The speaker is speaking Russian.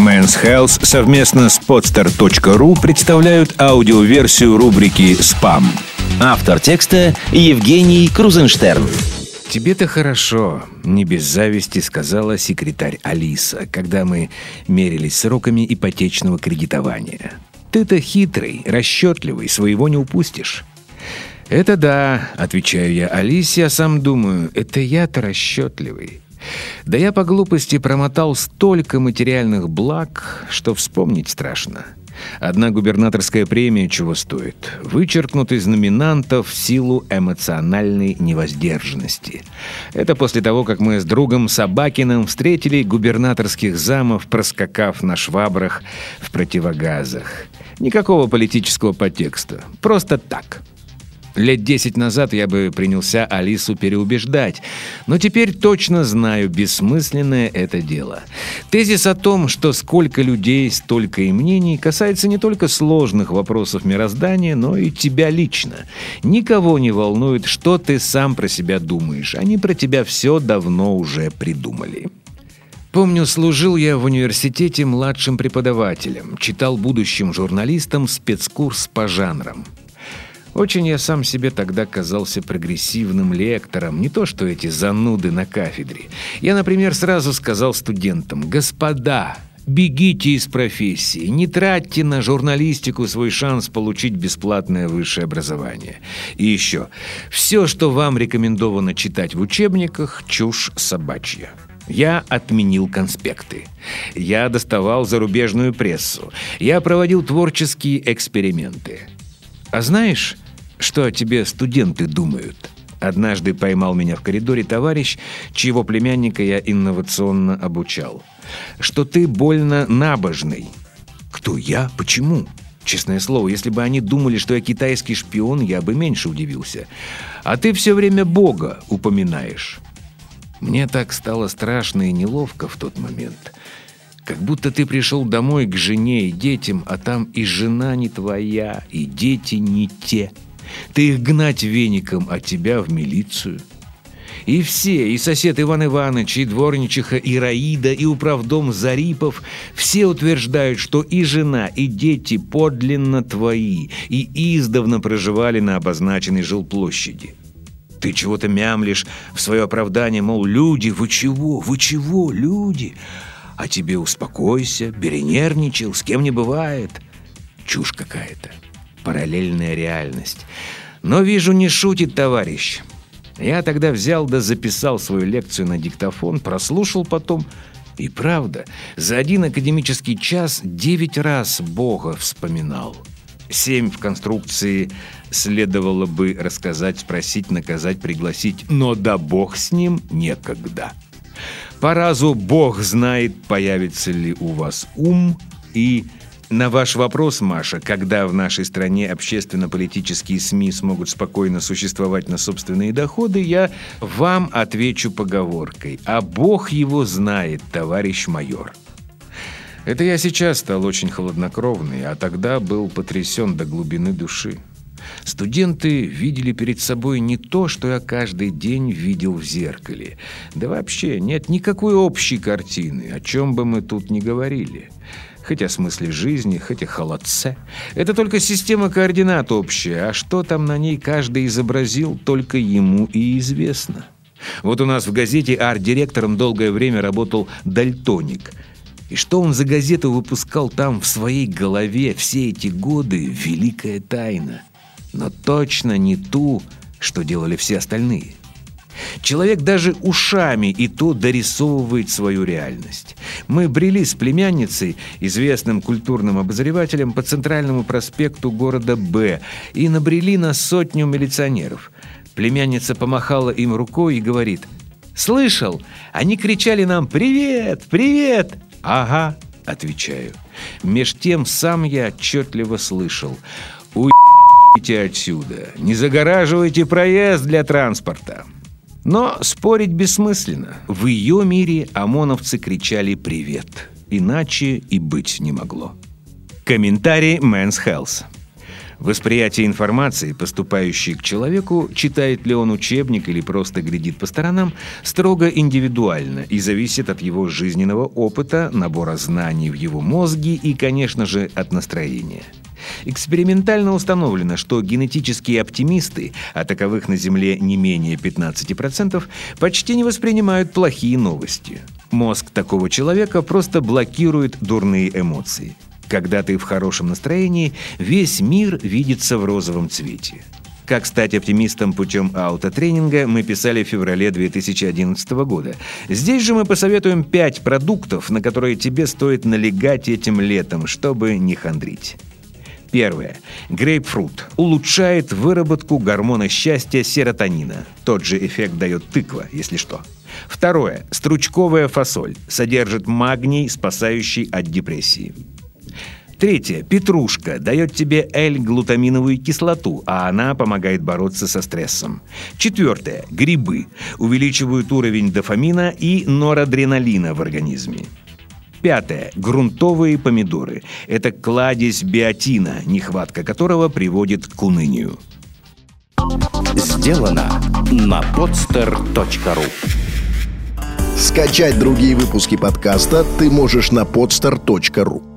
Men's Health совместно с podstar.ru представляют аудиоверсию рубрики «Спам». Автор текста Евгений Крузенштерн. «Тебе-то хорошо», — не без зависти сказала секретарь Алиса, когда мы мерились сроками ипотечного кредитования. «Ты-то хитрый, расчетливый, своего не упустишь». «Это да», — отвечаю я Алисе, а сам думаю, «это я-то расчетливый». Да я по глупости промотал столько материальных благ, что вспомнить страшно. Одна губернаторская премия чего стоит? Вычеркнут из номинантов в силу эмоциональной невоздержанности. Это после того, как мы с другом Собакиным встретили губернаторских замов, проскакав на швабрах в противогазах. Никакого политического подтекста. Просто так. Лет десять назад я бы принялся Алису переубеждать, но теперь точно знаю, бессмысленное это дело. Тезис о том, что сколько людей, столько и мнений, касается не только сложных вопросов мироздания, но и тебя лично. Никого не волнует, что ты сам про себя думаешь. Они про тебя все давно уже придумали. Помню, служил я в университете младшим преподавателем, читал будущим журналистам спецкурс по жанрам. Очень я сам себе тогда казался прогрессивным лектором, не то что эти зануды на кафедре. Я, например, сразу сказал студентам, «Господа, бегите из профессии, не тратьте на журналистику свой шанс получить бесплатное высшее образование. И еще, все, что вам рекомендовано читать в учебниках, чушь собачья». Я отменил конспекты. Я доставал зарубежную прессу. Я проводил творческие эксперименты. А знаешь, что о тебе студенты думают? Однажды поймал меня в коридоре товарищ, чьего племянника я инновационно обучал. Что ты больно набожный. Кто я? Почему? Честное слово, если бы они думали, что я китайский шпион, я бы меньше удивился. А ты все время Бога упоминаешь. Мне так стало страшно и неловко в тот момент. Как будто ты пришел домой к жене и детям, а там и жена не твоя, и дети не те. Ты их гнать веником, а тебя в милицию. И все, и сосед Иван Иванович, и дворничиха Ираида, и управдом Зарипов, все утверждают, что и жена, и дети подлинно твои, и издавна проживали на обозначенной жилплощади. Ты чего-то мямлишь в свое оправдание, мол, люди, вы чего, вы чего, люди? А тебе успокойся, перенервничал, с кем не бывает. Чушь какая-то. Параллельная реальность. Но вижу, не шутит товарищ. Я тогда взял да записал свою лекцию на диктофон, прослушал потом. И правда, за один академический час девять раз Бога вспоминал. Семь в конструкции следовало бы рассказать, спросить, наказать, пригласить, но да Бог с ним некогда. По разу Бог знает, появится ли у вас ум и на ваш вопрос, Маша, когда в нашей стране общественно-политические СМИ смогут спокойно существовать на собственные доходы, я вам отвечу поговоркой. А Бог его знает, товарищ майор. Это я сейчас стал очень хладнокровный, а тогда был потрясен до глубины души. Студенты видели перед собой не то, что я каждый день видел в зеркале. Да вообще нет никакой общей картины, о чем бы мы тут ни говорили. Хоть о смысле жизни, хоть о холодце. Это только система координат общая, а что там на ней каждый изобразил, только ему и известно. Вот у нас в газете арт-директором долгое время работал дальтоник – и что он за газету выпускал там в своей голове все эти годы – великая тайна но точно не ту, что делали все остальные. Человек даже ушами и то дорисовывает свою реальность. Мы брели с племянницей, известным культурным обозревателем, по центральному проспекту города Б и набрели на сотню милиционеров. Племянница помахала им рукой и говорит «Слышал? Они кричали нам «Привет! Привет!» «Ага», — отвечаю. Меж тем сам я отчетливо слышал «Уй!» Идите отсюда, не загораживайте проезд для транспорта. Но спорить бессмысленно. В ее мире ОМОНовцы кричали «Привет!» Иначе и быть не могло. Комментарий Men's Health. Восприятие информации, поступающей к человеку, читает ли он учебник или просто глядит по сторонам, строго индивидуально и зависит от его жизненного опыта, набора знаний в его мозге и, конечно же, от настроения. Экспериментально установлено, что генетические оптимисты, а таковых на Земле не менее 15%, почти не воспринимают плохие новости. Мозг такого человека просто блокирует дурные эмоции. Когда ты в хорошем настроении, весь мир видится в розовом цвете. Как стать оптимистом путем аутотренинга мы писали в феврале 2011 года. Здесь же мы посоветуем 5 продуктов, на которые тебе стоит налегать этим летом, чтобы не хандрить. Первое. Грейпфрут улучшает выработку гормона счастья серотонина. Тот же эффект дает тыква, если что. Второе. Стручковая фасоль содержит магний, спасающий от депрессии. Третье. Петрушка дает тебе L-глутаминовую кислоту, а она помогает бороться со стрессом. Четвертое. Грибы увеличивают уровень дофамина и норадреналина в организме. Пятое. Грунтовые помидоры. Это кладезь биотина, нехватка которого приводит к унынию. Сделано на podster.ru Скачать другие выпуски подкаста ты можешь на podster.ru